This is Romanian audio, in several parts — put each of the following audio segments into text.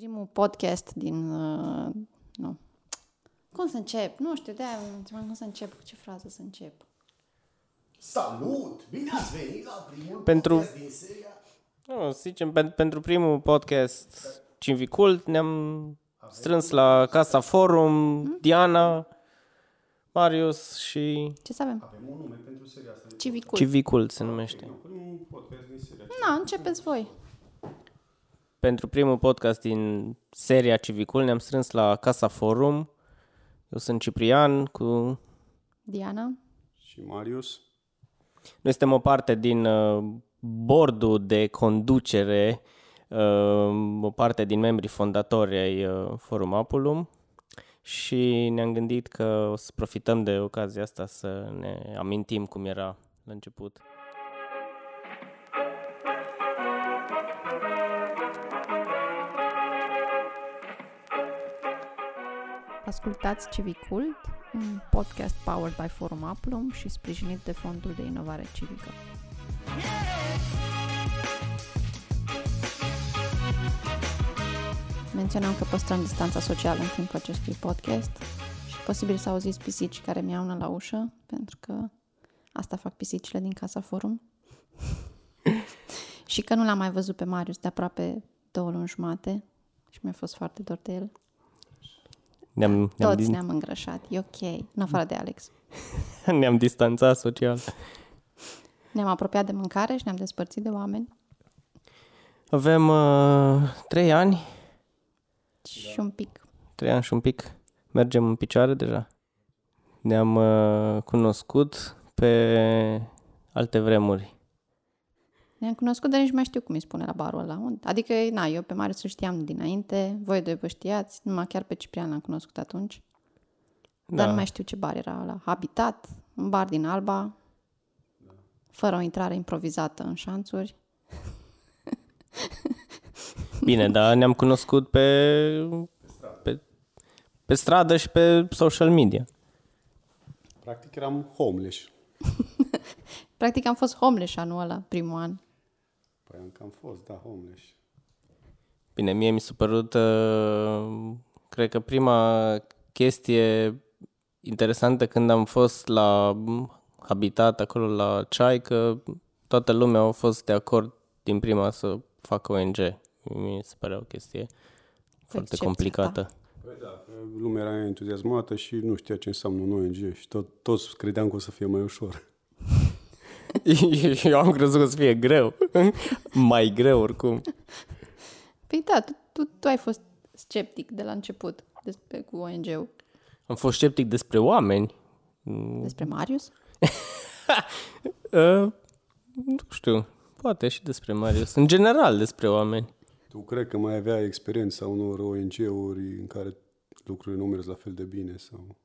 primul podcast din... Uh, nu. Cum să încep? Nu știu, de-aia cum să încep, cu ce frază să încep. Salut! Bine ați venit la primul Pentru- podcast din seria... Nu, să zicem, pen- pentru primul podcast Civicult ne-am strâns la Casa Forum, Diana, Marius și Ce să avem? Avem un nume pentru seria asta. Civicul. Civicult se numește. Primul podcast din seria. Na, începeți voi. Pentru primul podcast din seria Civicul ne-am strâns la Casa Forum. Eu sunt Ciprian, cu... Diana. Și Marius. Noi suntem o parte din uh, bordul de conducere, uh, o parte din membrii fondatori ai uh, Forum Apulum și ne-am gândit că o să profităm de ocazia asta să ne amintim cum era la început. Ascultați Civicult, un podcast powered by Forum Aplum și sprijinit de Fondul de Inovare Civică. Menționăm că păstrăm distanța socială în timpul acestui podcast și posibil să auziți pisici care miaună la ușă, pentru că asta fac pisicile din Casa Forum. și că nu l-am mai văzut pe Marius de aproape două luni jumate și mi-a fost foarte dor de el. Ne-am, ne-am, Toți din, ne-am îngrășat, e ok, în afară de Alex. ne-am distanțat social. Ne-am apropiat de mâncare și ne-am despărțit de oameni Avem uh, trei ani, și un pic. trei ani și un pic. Mergem în picioare deja. Ne-am uh, cunoscut pe alte vremuri. Ne-am cunoscut, dar nici nu mai știu cum îi spune la barul ăla. Unde? Adică, na, eu pe Marius îl știam dinainte, voi doi vă știați, numai chiar pe Ciprian l-am cunoscut atunci. Da. Dar nu mai știu ce bar era ăla. Habitat, un bar din Alba, fără o intrare improvizată în șanțuri. Bine, dar ne-am cunoscut pe, pe, pe stradă și pe social media. Practic eram homeless. Practic am fost homeless anul ăla, primul an. Păi am cam fost, da, homeless. Bine, mie mi s-a părut, uh, cred că prima chestie interesantă când am fost la Habitat, acolo la Ceai, că toată lumea a fost de acord din prima să facă ONG. Mi se părea o chestie foarte excepție, complicată. Păi da, că lumea era entuziasmată și nu știa ce înseamnă un ONG și tot, toți credeam că o să fie mai ușor. Eu am crezut că o să fie greu. Mai greu oricum. Păi da, tu, tu, tu ai fost sceptic de la început despre cu ONG-ul. Am fost sceptic despre oameni. Despre Marius? Uh, nu știu, poate și despre Marius. În general despre oameni. Tu cred că mai avea experiența unor ONG-uri în care lucrurile nu mers la fel de bine sau...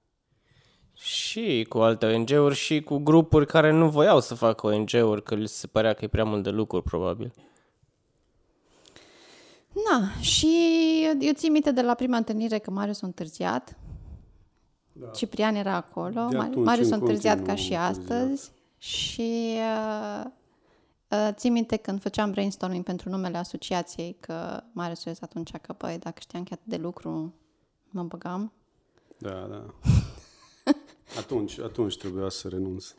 Și cu alte ONG-uri și cu grupuri care nu voiau să facă ONG-uri, că li se părea că e prea mult de lucruri, probabil. Na, și eu țin minte de la prima întâlnire că Marius a întârziat. Da. Ciprian era acolo. De Mar- atunci Marius a în întârziat continuu ca și a astăzi. Și uh, uh, țin minte când făceam brainstorming pentru numele asociației că Marius a zis atunci că, băi, dacă știam că e atât de lucru, mă băgam. Da, da. Atunci, atunci trebuia să renunț.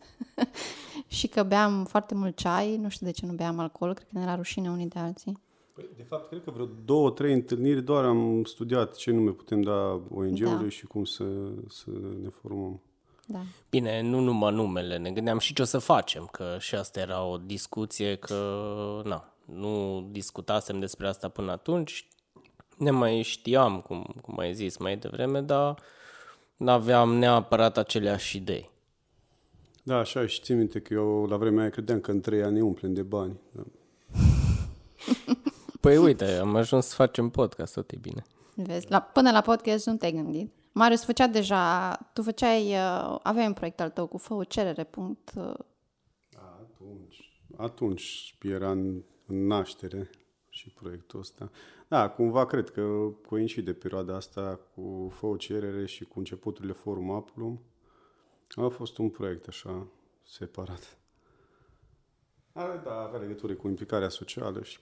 Și că beam foarte mult ceai, nu știu de ce nu beam alcool, cred că ne era rușine unii de alții. Păi, de fapt, cred că vreo două, trei întâlniri doar am studiat ce nume putem da ONG-ului Da. și cum să, să ne formăm. Da. Bine, nu numai numele, ne gândeam și ce o să facem, că și asta era o discuție, că na, nu discutasem despre asta până atunci, ne mai știam, cum, cum ai zis mai devreme, dar nu aveam neapărat aceleași idei. Da, așa, și țin minte că eu la vremea aia credeam că în trei ani ne umplem de bani. Da. Păi uite, am ajuns să facem podcast, tot e bine. Vezi, la, până la podcast nu te-ai gândit. Marius făcea deja, tu făceai, uh, aveai un proiect al tău cu fă o cerere, punct, uh, Atunci, atunci era în, în naștere și proiectul ăsta. Da, cumva cred că coincide perioada asta cu Fă o cerere și cu începuturile Forum Aplum. A fost un proiect așa, separat. Are, da, avea legătură cu implicarea socială și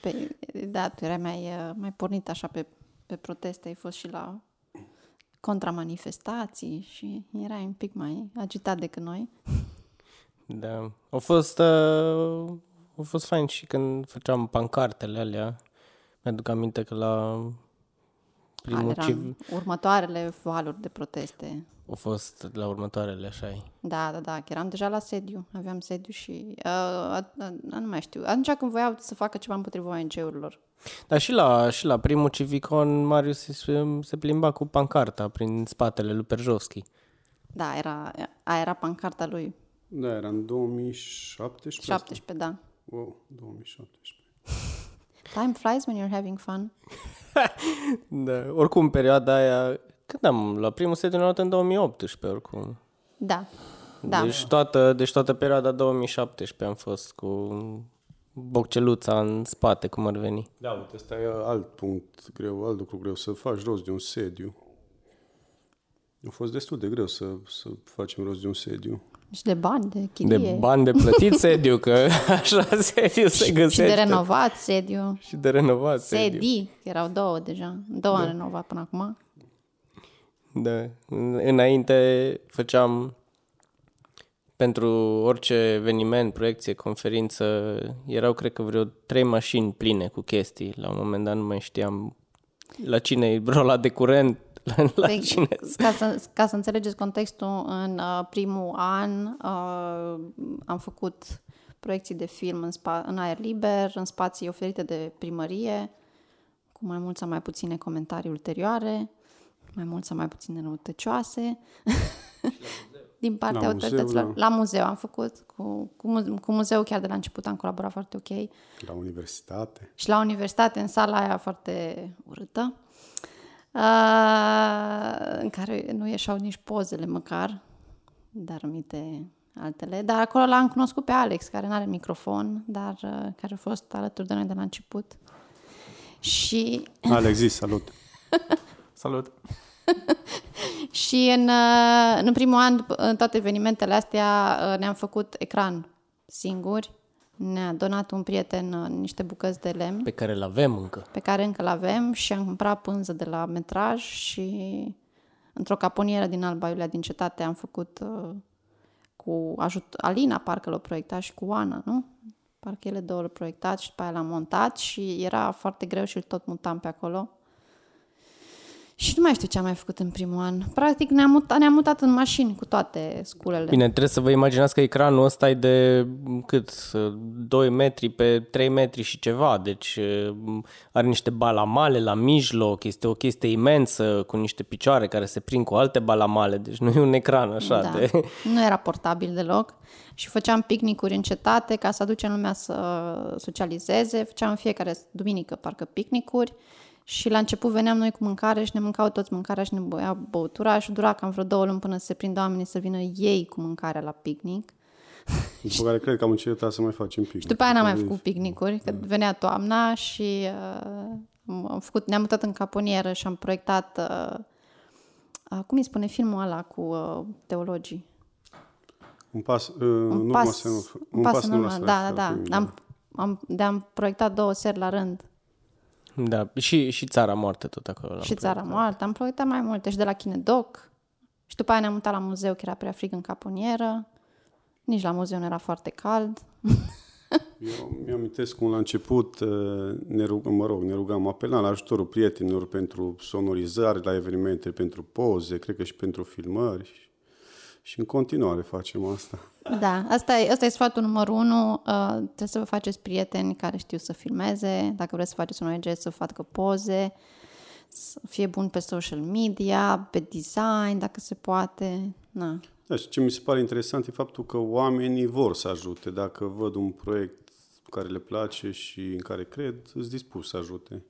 Pe, da, tu erai mai, uh, mai pornit așa pe, pe proteste, ai fost și la contramanifestații și erai un pic mai agitat decât noi. Da. Au fost, uh, au fost fain și când făceam pancartele alea. Mi-aduc aminte că la primul Eram civ... următoarele valuri de proteste. Au fost la următoarele, așa -i. Da, da, da, că eram deja la sediu. Aveam sediu și... Uh, uh, uh, nu mai știu. Atunci când voiau să facă ceva împotriva ONG-urilor. Dar și la, și la primul Civicon, Marius se, se plimba cu pancarta prin spatele lui Perjovski. Da, era, aia era pancarta lui. Da, era în 2017. 17, da. Wow, 2017. Time flies when you're having fun. Da. Oricum, perioada aia... Când am? La primul sediu ne în 2018, oricum. Da. Da. Deci, toată, deci toată perioada 2017 am fost cu bocceluța în spate, cum ar veni. Da, uite, ăsta e alt punct greu, alt lucru greu, să faci rost de un sediu. A fost destul de greu să, să facem rost de un sediu. Și de bani, de chirie. De bani de plătit sediu, că așa sediu se și găsește. de renovat sediu. Și de renovat sediu. Sedii, că erau două deja. Două da. am renovat până acum. Da. Înainte făceam pentru orice eveniment, proiecție, conferință, erau cred că vreo trei mașini pline cu chestii. La un moment dat nu mai știam la cine e rola de curent, la, la Păi, cine ca, să, ca să înțelegeți contextul, în uh, primul an uh, am făcut proiecții de film în, spa, în aer liber, în spații oferite de primărie, cu mai mult sau mai puține comentarii ulterioare, mai mult sau mai puține răutăcioase. din partea La autorităților. muzeu, la muzeu am făcut, cu, cu, mu- cu muzeul chiar de la început am colaborat foarte ok. La universitate. Și la universitate, în sala aia foarte urâtă, uh, în care nu ieșau nici pozele măcar, dar amite altele. Dar acolo l-am cunoscut pe Alex, care nu are microfon, dar uh, care a fost alături de noi de la început. Și Alex, zi, salut. Salut! Și în, uh, în primul an, după- în toate evenimentele astea, uh, ne-am făcut ecran singuri. Ne-a donat un prieten uh, niște bucăți de lemn Pe care îl avem încă. pe care încă l-avem și am cumpărat pânză de la metraj și într-o caponieră din Alba Iulia din cetate am făcut uh, cu ajut Alina, parcă l-a proiectat și cu Oana, nu? Parcă ele două l-au proiectat și după aia l-am montat și era foarte greu și îl tot mutam pe acolo. Și nu mai știu ce am mai făcut în primul an. Practic ne-am mutat, ne-am mutat în mașini cu toate sculele. Bine, trebuie să vă imaginați că ecranul ăsta e de cât? 2 metri pe 3 metri și ceva, deci are niște balamale la mijloc, este o chestie imensă cu niște picioare care se prind cu alte balamale, deci nu e un ecran așa da. de... Nu era portabil deloc. Și făceam picnicuri în cetate ca să aducem lumea să socializeze. Făceam în fiecare duminică, parcă, picnicuri. Și la început veneam noi cu mâncare și ne mâncau toți mâncarea și ne băiau băutura și dura cam vreo două luni până se prind oamenii să vină ei cu mâncarea la picnic. După care cred că am încercat să mai facem pic. Și după aia n-am mai făcut picnicuri, că venea toamna și uh, am făcut, ne-am mutat în caponieră și am proiectat, uh, uh, cum îi spune filmul ăla cu uh, teologii? Un pas, uh, un nu pas, pas, un, un pas în urmă, asta, da, asta, da, filmul, da. Am, am, de-am proiectat două seri la rând. Da, și, și țara moartă tot acolo. l-am și Țara Moartă. Am proiectat mai multe și de la Chinedoc. Și după aia ne-am mutat la muzeu, că era prea frig în caponieră. Nici la muzeu nu era foarte cald. Eu mi-amintesc cum la început uh, ne rugăm, mă rog, ne rugam, apelam la ajutorul prietenilor pentru sonorizare, la evenimente, pentru poze, cred că și pentru filmări. Și, și în continuare facem asta. Da, asta e, asta e sfatul numărul unu. Uh, trebuie să vă faceți prieteni care știu să filmeze. Dacă vreți să faceți un ONG, să facă poze. Să fie bun pe social media, pe design, dacă se poate. Na. Da, și ce mi se pare interesant e faptul că oamenii vor să ajute. Dacă văd un proiect care le place și în care cred, sunt dispus să ajute.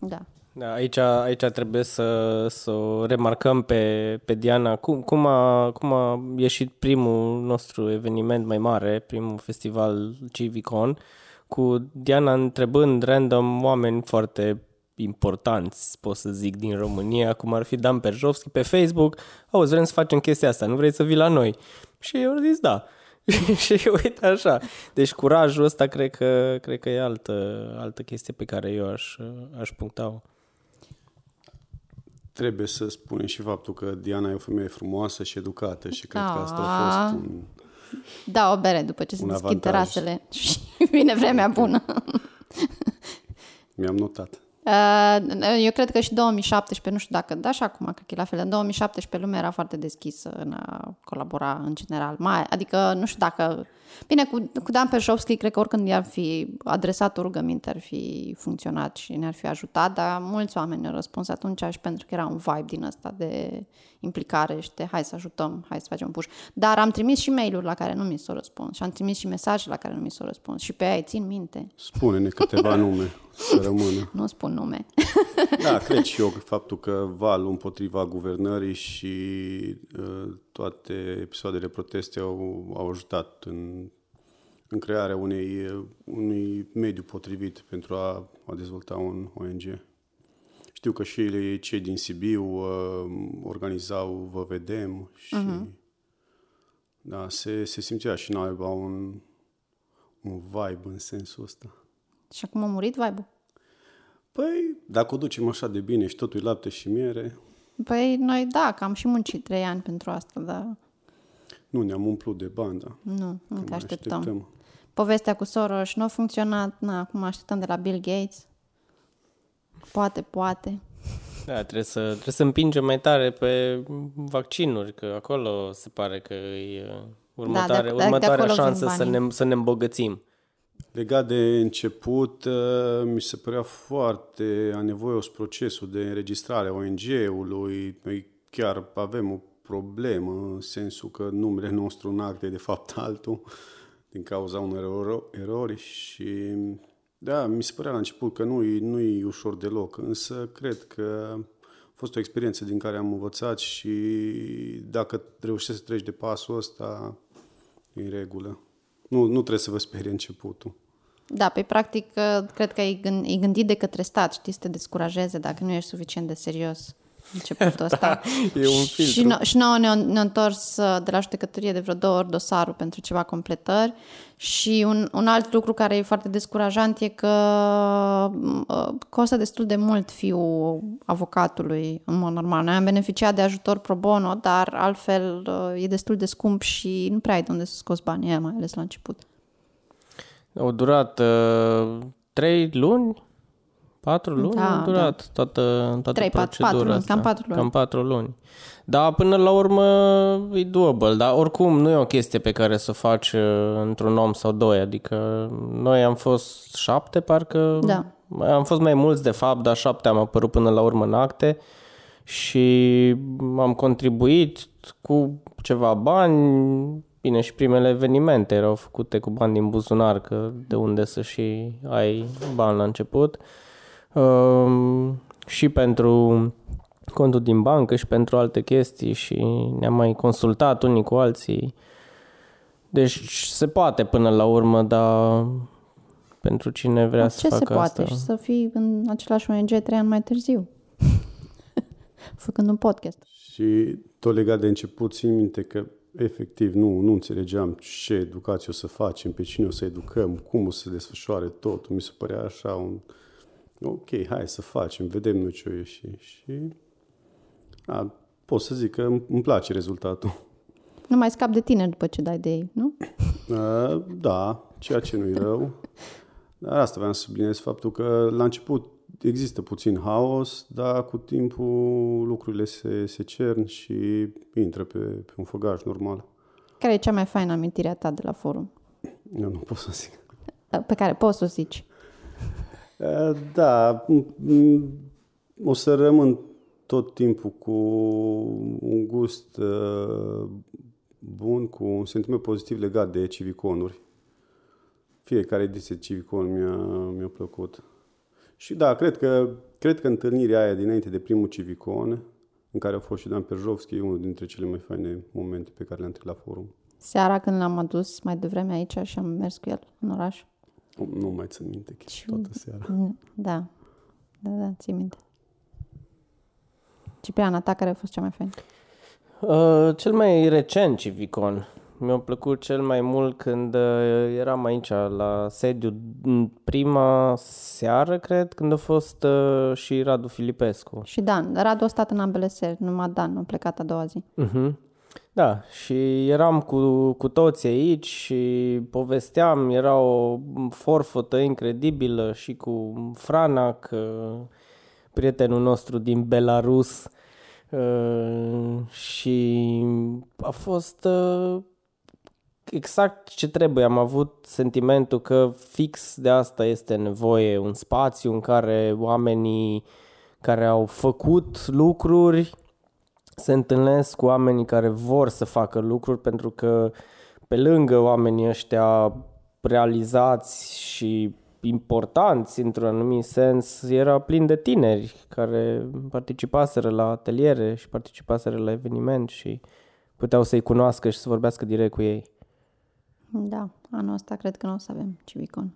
Da. Da, aici, aici trebuie să, să o remarcăm pe, pe Diana. Cum, cum, a, cum a ieșit primul nostru eveniment mai mare, primul festival Civicon, cu Diana întrebând random oameni foarte importanți, pot să zic, din România, cum ar fi Dan Perjovski pe Facebook, auzi, vrem să facem chestia asta, nu vrei să vii la noi? Și eu am zis da. și uite așa. Deci curajul ăsta cred că, cred că e altă, altă chestie pe care eu aș, aș puncta-o. Trebuie să spunem și faptul că Diana e o femeie frumoasă și educată și cred că asta a fost un... Da, o bere după ce se deschid terasele și vine vremea bună. Mi-am notat. Uh, eu cred că și 2017, nu știu dacă, da, și acum, cred că e la fel. În 2017 lumea era foarte deschisă în a colabora în general. Mai, adică, nu știu dacă... Bine, cu, cu Dan Perșovski, cred că oricând i-ar fi adresat o rugăminte, ar fi funcționat și ne-ar fi ajutat, dar mulți oameni au răspuns atunci și pentru că era un vibe din ăsta de implicare și de hai să ajutăm, hai să facem push. Dar am trimis și mail-uri la care nu mi s-au răspuns și am trimis și mesaje la care nu mi s-au răspuns și pe aia țin minte. Spune-ne câteva nume să rămână. Nu spun nume. da, cred și eu faptul că valul împotriva guvernării și uh, toate episoadele proteste au, au ajutat în, în crearea unei, unui mediu potrivit pentru a, a dezvolta un ONG. Știu că și cei din Sibiu uh, organizau Vă Vedem și uh-huh. da, se, se simțea și noi un, un vibe în sensul ăsta. Și acum a murit vibe Păi, dacă o ducem așa de bine și totul e lapte și miere... Păi, noi da, că am și muncit trei ani pentru asta, dar... Nu ne-am umplut de bani, da. Nu, nu te așteptăm. așteptăm. Povestea cu Soros nu a funcționat, na, acum așteptăm de la Bill Gates. Poate, poate. Da, trebuie să, trebuie să împingem mai tare pe vaccinuri, că acolo se pare că e următoare, da, de, următoarea de șansă să ne, să ne îmbogățim. Legat de început, uh, mi se părea foarte anevoios procesul de înregistrare a ONG-ului. Noi chiar avem o problemă în sensul că numele nostru în acte e de fapt altul din cauza unor erori și da, mi se părea la început că nu e, nu e ușor deloc, însă cred că a fost o experiență din care am învățat și dacă reușești să treci de pasul ăsta, e în regulă. Nu, nu trebuie să vă sperie începutul. Da, pe practic, uh, cred că e, gândit de către stat, știi, să te descurajeze dacă nu ești suficient de serios începutul ăsta. da, e un filtru. Și, no, și nouă ne-a, ne întors uh, de la judecătorie de vreo două ori dosarul pentru ceva completări și un, un alt lucru care e foarte descurajant e că uh, costă destul de mult fiul avocatului în mod normal. Noi am beneficiat de ajutor pro bono, dar altfel e destul de scump și nu prea ai de unde să scoți banii, mai ales la început. Au durat uh, trei luni, patru luni da, au durat da. toată, toată 3, procedura 4 luni, asta. Cam patru luni. Cam patru luni. Da, până la urmă e doable, dar oricum nu e o chestie pe care să o faci uh, într-un om sau doi, adică noi am fost șapte, parcă da. am fost mai mulți de fapt, dar șapte am apărut până la urmă în acte și am contribuit cu ceva bani, Bine, și primele evenimente erau făcute cu bani din buzunar, că de unde să și ai bani la început. Um, și pentru contul din bancă și pentru alte chestii și ne-am mai consultat unii cu alții. Deci se poate până la urmă, dar pentru cine vrea Ce să facă se poate? Și să fii în același ONG trei ani mai târziu, făcând un podcast. Și tot legat de început, țin minte că efectiv nu, nu înțelegeam ce educație o să facem, pe cine o să educăm, cum o să se desfășoare totul. Mi se părea așa un... Ok, hai să facem, vedem noi ce o ieși. Și a, pot să zic că îmi place rezultatul. Nu mai scap de tine după ce dai de ei, nu? A, da, ceea ce nu-i rău. Dar asta vreau să subliniez faptul că la început există puțin haos, dar cu timpul lucrurile se, se cern și intră pe, pe un făgaș normal. Care e cea mai faină amintire a ta de la forum? Eu nu pot să zic. Pe care poți să o zici? Da, o să rămân tot timpul cu un gust bun, cu un sentiment pozitiv legat de civiconuri. Fiecare ediție civicon mi-a, mi-a plăcut. Și da, cred că, cred că întâlnirea aia dinainte de primul Civicon, în care a fost și Dan Perjovski, e unul dintre cele mai faine momente pe care le-am trăit la forum. Seara când l-am adus mai devreme aici și am mers cu el în oraș. Nu mai țin minte și... toată seara. Da, da, da, țin minte. Cipriana, ta care a fost cea mai faină? Uh, cel mai recent Civicon Mi-a plăcut cel mai mult când uh, eram aici la sediu în prima seară, cred, când a fost uh, și Radu Filipescu. Și Dan. Radu a stat în ambele seri, numai Dan a plecat a doua zi. Uh-huh. Da, și eram cu, cu toți aici și povesteam, era o forfotă incredibilă și cu Franac, uh, prietenul nostru din Belarus uh, și a fost uh, exact ce trebuie. Am avut sentimentul că fix de asta este nevoie, un spațiu în care oamenii care au făcut lucruri se întâlnesc cu oamenii care vor să facă lucruri pentru că pe lângă oamenii ăștia realizați și importanți într-un anumit sens, era plin de tineri care participaseră la ateliere și participaseră la eveniment și puteau să-i cunoască și să vorbească direct cu ei. Da, anul ăsta cred că nu o să avem Civicon.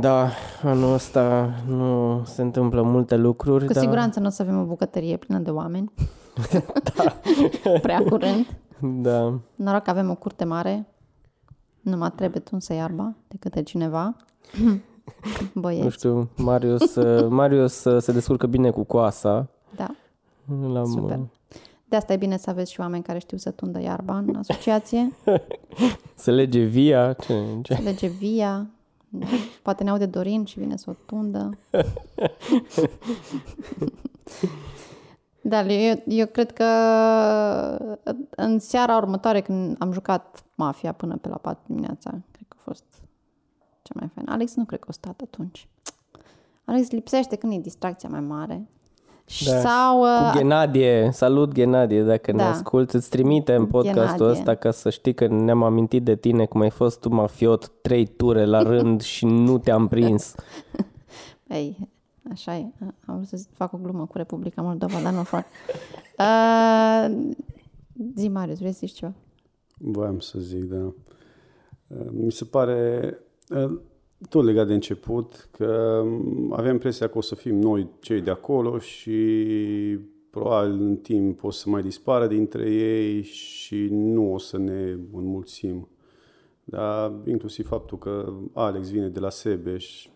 Da, anul ăsta nu se întâmplă multe lucruri. Cu dar... siguranță nu o să avem o bucătărie plină de oameni. Da. Prea curând. Da. Noroc că avem o curte mare. Nu mai trebuie tunsă iarba de către cineva. Băieți. Nu știu, Marius, Marius se descurcă bine cu coasa. Da. L-am... Super. De asta e bine să aveți și oameni care știu să tundă iarba în asociație. să lege via. Ce, ce? Să lege via. Poate ne aude Dorin și vine să o tundă. Da, eu, eu cred că în seara următoare când am jucat Mafia până pe la 4 dimineața, cred că a fost cea mai faină. Alex nu cred că a stat atunci. Alex lipsește când e distracția mai mare. Da. Sau, Cu uh, Ghenadie, salut Ghenadie, dacă da. ne asculti, îți trimite în podcastul Ghenadie. ăsta ca să știi că ne-am amintit de tine cum ai fost tu mafiot trei ture la rând și nu te-am prins. Ei, așa e. Am vrut să fac o glumă cu Republica Moldova, dar nu o fac. Uh, zi, Marius, vrei să zici ceva? Voiam să zic, da. Uh, mi se pare uh, tot legat de început, că aveam impresia că o să fim noi cei de acolo și probabil în timp o să mai dispară dintre ei și nu o să ne înmulțim. Dar inclusiv faptul că Alex vine de la Sebeș,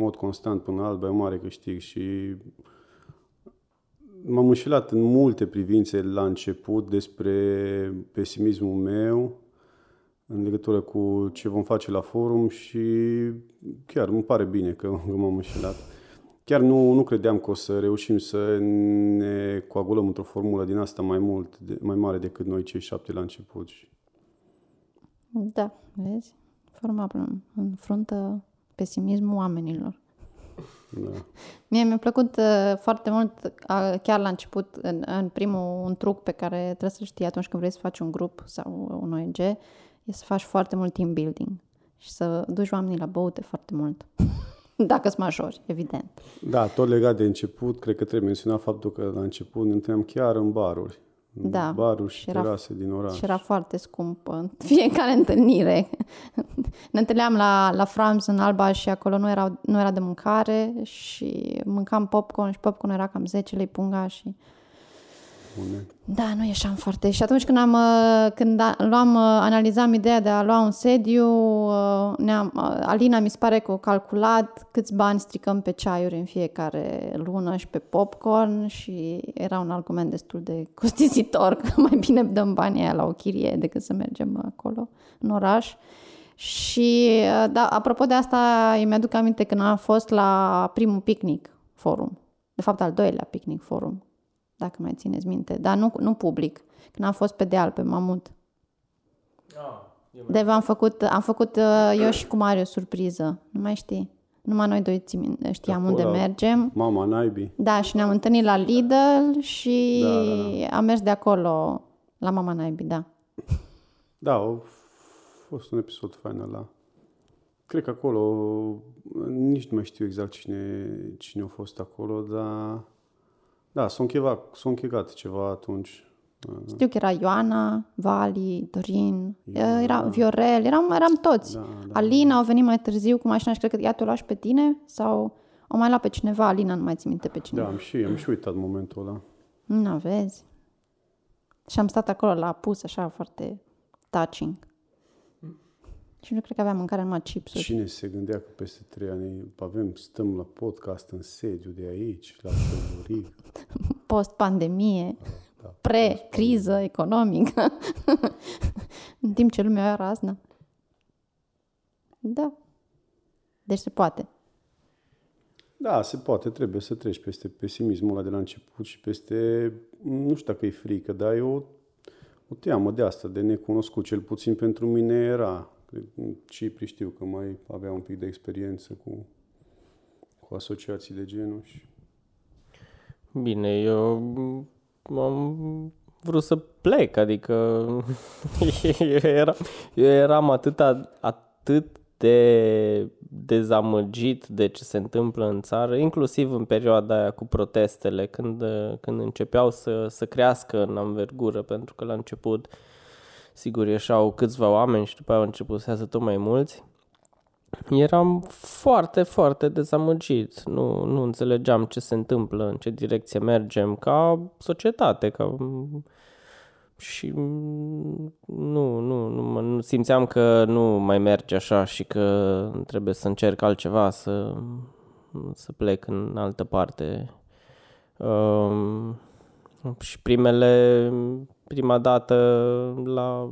mod constant până Alba e un mare câștig și m-am înșelat în multe privințe la început despre pesimismul meu în legătură cu ce vom face la forum și chiar îmi pare bine că m-am înșelat. Chiar nu, nu credeam că o să reușim să ne coagulăm într-o formulă din asta mai mult, de, mai mare decât noi cei șapte la început. Da, vezi? Forma în fruntă pesimismul oamenilor. Da. Mie mi-a plăcut uh, foarte mult, uh, chiar la început, în, în primul un truc pe care trebuie să știi atunci când vrei să faci un grup sau un ONG, e să faci foarte mult team building și să duci oamenii la băute foarte mult. Dacă sunt majori, evident. Da, tot legat de început, cred că trebuie menționat faptul că la început ne întâlneam chiar în baruri. Da. Baruri și, și era, terase din oraș. Și era foarte scump în fiecare întâlnire. ne întâlneam la, la Frams în Alba și acolo nu era, nu era de mâncare și mâncam popcorn și popcorn era cam 10 lei punga și Bune. Da, nu ieșeam foarte. Și atunci când am, uh, când luam, uh, analizam ideea de a lua un sediu, uh, ne-am, Alina mi se pare că a calculat câți bani stricăm pe ceaiuri în fiecare lună și pe popcorn și era un argument destul de costisitor că mai bine dăm banii aia la o chirie decât să mergem acolo, în oraș. Și, da, apropo de asta, îmi mi-aduc aminte când am fost la primul picnic forum. De fapt, al doilea picnic forum dacă mai țineți minte, dar nu, nu public, când am fost pe deal, pe Mamut. Ah, de am făcut, am făcut uh, eu și cu Mario surpriză, nu mai știi. Numai noi doi știam unde mergem. Mama naibii. Da, și ne-am întâlnit la Lidl și da, da, da. am mers de acolo la Mama naibii, da. Da, a fost un episod fain la. Cred că acolo, nici nu mai știu exact cine, cine a fost acolo, dar da, s-a închegat, s-a închegat ceva atunci. Știu că era Ioana, Vali, Dorin, Ioana. era Viorel, eram, eram toți. Da, da, Alina a venit mai târziu cu mașina și cred că ea te-o lași pe tine sau o mai luat pe cineva, Alina nu mai ți minte pe cineva. Da, am și, am și uitat momentul ăla. Nu vezi. Și am stat acolo la pus așa foarte touching. Și nu cred că aveam mâncare numai chipsuri. Cine se gândea că peste trei ani avem, stăm la podcast în sediu de aici, la Tăluric. Post-pandemie, Da, pre-criză economică, în timp ce lumea era razna. Da. Deci se poate. Da, se poate, trebuie să treci peste pesimismul ăla de la început și peste, nu știu dacă e frică, dar e o, o teamă de asta, de necunoscut. Cel puțin pentru mine era. Cipri știu că mai avea un pic de experiență cu, cu asociații de genul și Bine, eu am vrut să plec, adică eu, era, eu eram atât, atât de dezamăgit de ce se întâmplă în țară, inclusiv în perioada aia cu protestele, când, când începeau să, să crească în anvergură, pentru că la început, sigur, ieșau câțiva oameni și după aia au început să iasă tot mai mulți. Eram foarte, foarte dezamăgit. Nu, nu înțelegeam ce se întâmplă, în ce direcție mergem ca societate, ca și nu, nu, nu, mă- nu simțeam că nu mai merge așa și că trebuie să încerc altceva, să, să plec în altă parte. Um, și primele, prima dată la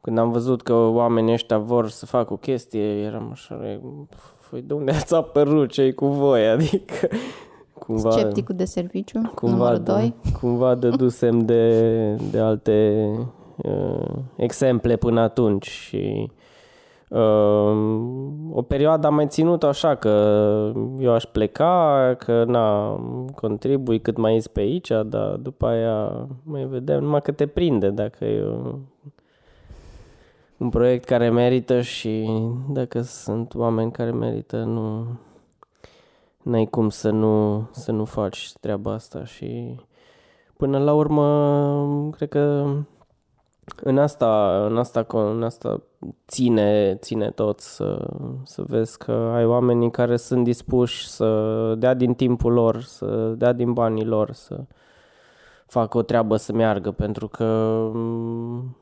când am văzut că oamenii ăștia vor să facă o chestie, eram așa, păi de unde ați apărut, ce cu voi, adică cumva... Scepticul de serviciu, Cumva, numărul da, 2. cumva dădusem de, de alte uh, exemple până atunci și uh, o perioadă am mai ținut așa că eu aș pleca, că na, contribui cât mai ești pe aici, dar după aia mai vedem numai că te prinde dacă e o- un proiect care merită și dacă sunt oameni care merită, nu n-ai cum să nu, să nu faci treaba asta și până la urmă cred că în asta, în asta, în asta ține, ține tot să, să vezi că ai oamenii care sunt dispuși să dea din timpul lor, să dea din banii lor, să facă o treabă să meargă, pentru că m,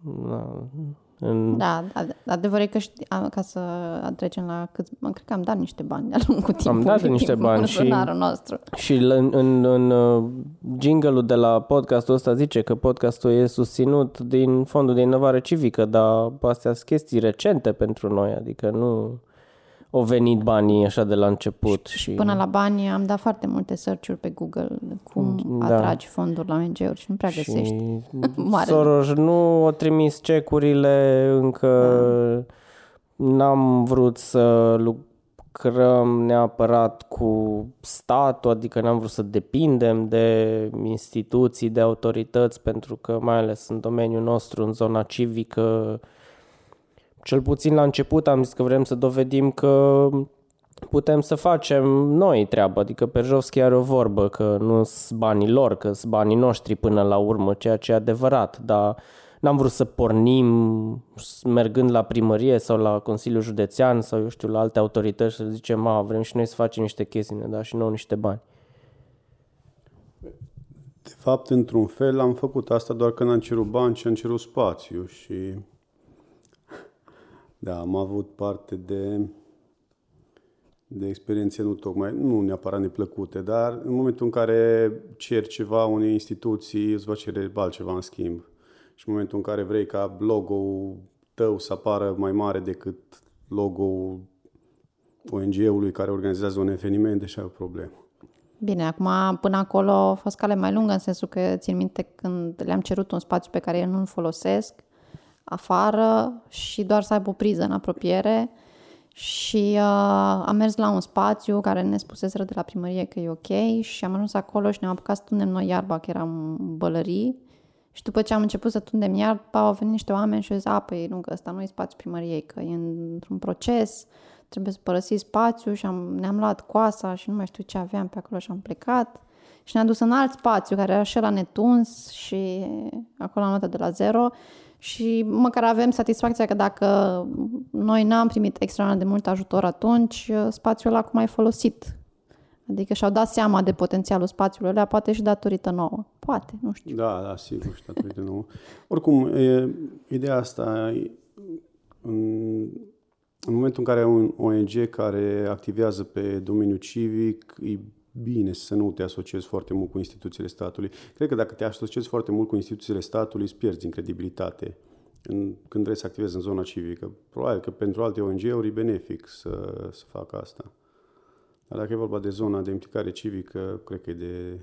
na, în, Da, ad- adevărul e că ști, a, ca să trecem la cât, mă, cred că am dat niște bani de-a lungul timpului. dat niște din bani și- buzunarul nostru. Și în, în, în uh, jingle-ul de la podcastul ăsta zice că podcastul e susținut din fondul de inovare civică, dar astea sunt chestii recente pentru noi, adică nu au venit banii așa de la început. Și, Până la bani am dat foarte multe search-uri pe Google cum Da. atragi fonduri la ONG-uri și nu prea găsești. și Mare Soros nu a trimis cecurile încă n-am vrut să lucrăm neapărat cu statul, adică n-am vrut să depindem de instituții, de autorități, pentru că mai ales în domeniul nostru, în zona civică, cel puțin la început am zis că vrem să dovedim că putem să facem noi treaba, adică Perjovski are o vorbă că nu sunt banii lor, că sunt banii noștri până la urmă, ceea ce e adevărat, dar n-am vrut să pornim mergând la primărie sau la Consiliul Județean sau eu știu, la alte autorități să zicem, ma, vrem și noi să facem niște chestii, ne da și nouă niște bani. De fapt, într-un fel, am făcut asta doar că n-am cerut bani, ci am cerut spațiu și... Da, am avut parte de, de experiențe nu tocmai, nu neapărat neplăcute, dar în momentul în care ceri ceva unei instituții, îți va cere altceva în schimb. Și în momentul în care vrei ca logo-ul tău să apară mai mare decât logo-ul ONG-ului care organizează un eveniment, deja e o problemă. Bine, acum până acolo a fost cale mai lungă în sensul că țin minte când le-am cerut un spațiu pe care eu nu-l folosesc afară și doar să aibă o priză în apropiere. Și uh, am mers la un spațiu care ne spuseseră de la primărie că e ok și am ajuns acolo și ne-am apucat să tundem noi iarba, că eram bălării. Și după ce am început să tundem iarba, au venit niște oameni și au zis, a, păi nu, că ăsta nu e spațiu primăriei, că e într-un proces, trebuie să părăsi spațiu și am, ne-am luat coasa și nu mai știu ce aveam pe acolo și am plecat. Și ne-am dus în alt spațiu care era și la netuns și acolo am notă de la zero și măcar avem satisfacția că dacă noi n-am primit extraordinar de mult ajutor atunci, spațiul ăla cum ai folosit. Adică și-au dat seama de potențialul spațiului ăla, poate și datorită nouă. poate, nu știu. Da, da, sigur, și datorită nouă. Oricum, e, ideea asta, e, în, în momentul în care un ONG care activează pe domeniul civic, e bine să nu te asociezi foarte mult cu instituțiile statului. Cred că dacă te asociezi foarte mult cu instituțiile statului, îți pierzi în credibilitate în, când vrei să activezi în zona civică. Probabil că pentru alte ONG-uri e benefic să, să facă asta. Dar dacă e vorba de zona de implicare civică, cred că e de...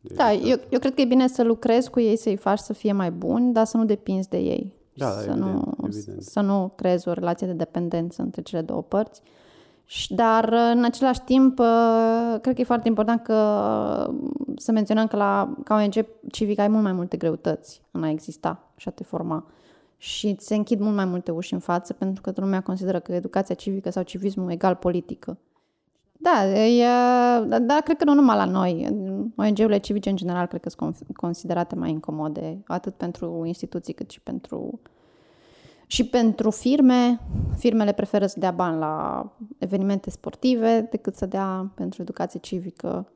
de Da, eu, eu cred că e bine să lucrezi cu ei, să-i faci să fie mai buni, dar să nu depinzi de ei. Da, să, evident, nu, evident. să nu creezi o relație de dependență între cele două părți. Și- Dar, în același timp, uh, cred că e foarte important că să menționăm că la, ca ONG civic ai mult mai multe greutăți în a exista și a te forma. Și îți se închid mult mai multe uși în față pentru că lumea consideră că educația civică sau civismul egal politică. Da, e, da, da, cred că nu numai la noi. ONG-urile civice, în general, cred că sunt conf- considerate mai incomode, atât pentru instituții cât și pentru și pentru firme. Firmele preferă să dea bani la evenimente sportive decât să dea pentru educație civică.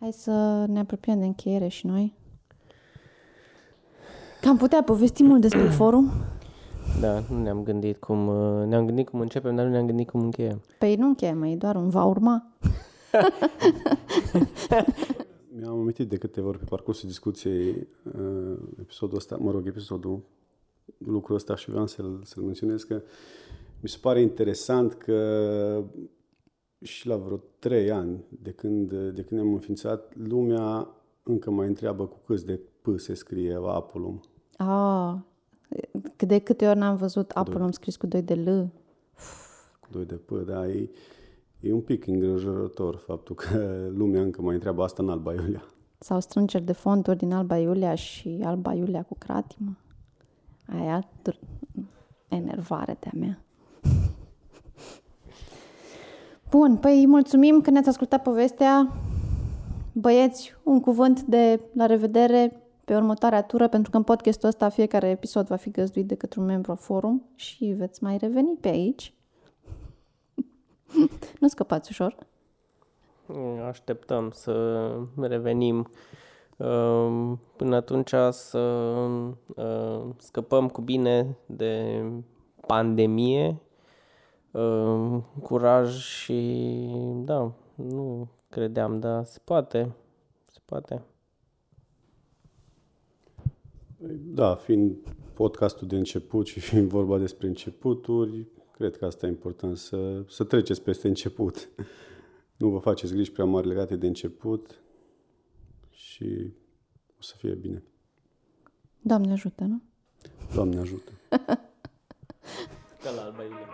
Hai să ne apropiem de încheiere și noi. Că am putea povesti mult despre forum. Da, nu ne-am gândit cum... uh, Ne-am gândit cum începem, dar nu ne-am gândit cum încheiem. Păi nu încheiem, e doar un va urma. Mi-am amintit de câteva ori pe parcursul discuției uh, episodul ăsta, mă rog, episodul, lucrul ăsta și vreau să-l, să-l menționez că mi se pare interesant că și la vreo trei ani de când, de când am înființat, lumea încă mai întreabă cu câți de P se scrie Apolum. Ah, cât de câte ori n-am văzut Apollo scris cu 2 de L. cu doi de P, da, e, e un pic îngrijorător faptul că lumea încă mai întreabă asta în Alba Iulia. Sau strângeri de fonduri din Alba Iulia și Alba Iulia cu cratimă. Aia dur- enervare de-a mea. Bun, păi mulțumim că ne-ați ascultat povestea. Băieți, un cuvânt de la revedere pe următoarea tură, pentru că în podcastul ăsta fiecare episod va fi găzduit de către un membru al forum și veți mai reveni pe aici. nu scăpați ușor. Mm, Așteptăm să revenim uh, până atunci să uh, scăpăm cu bine de pandemie, uh, curaj și da, nu credeam, dar se poate, se poate. Da, fiind podcastul de început și fiind vorba despre începuturi, cred că asta e important, să, să treceți peste început. Nu vă faceți griji prea mari legate de început și o să fie bine. Doamne ajută, nu? Doamne ajută! Ca la Alba Iulia.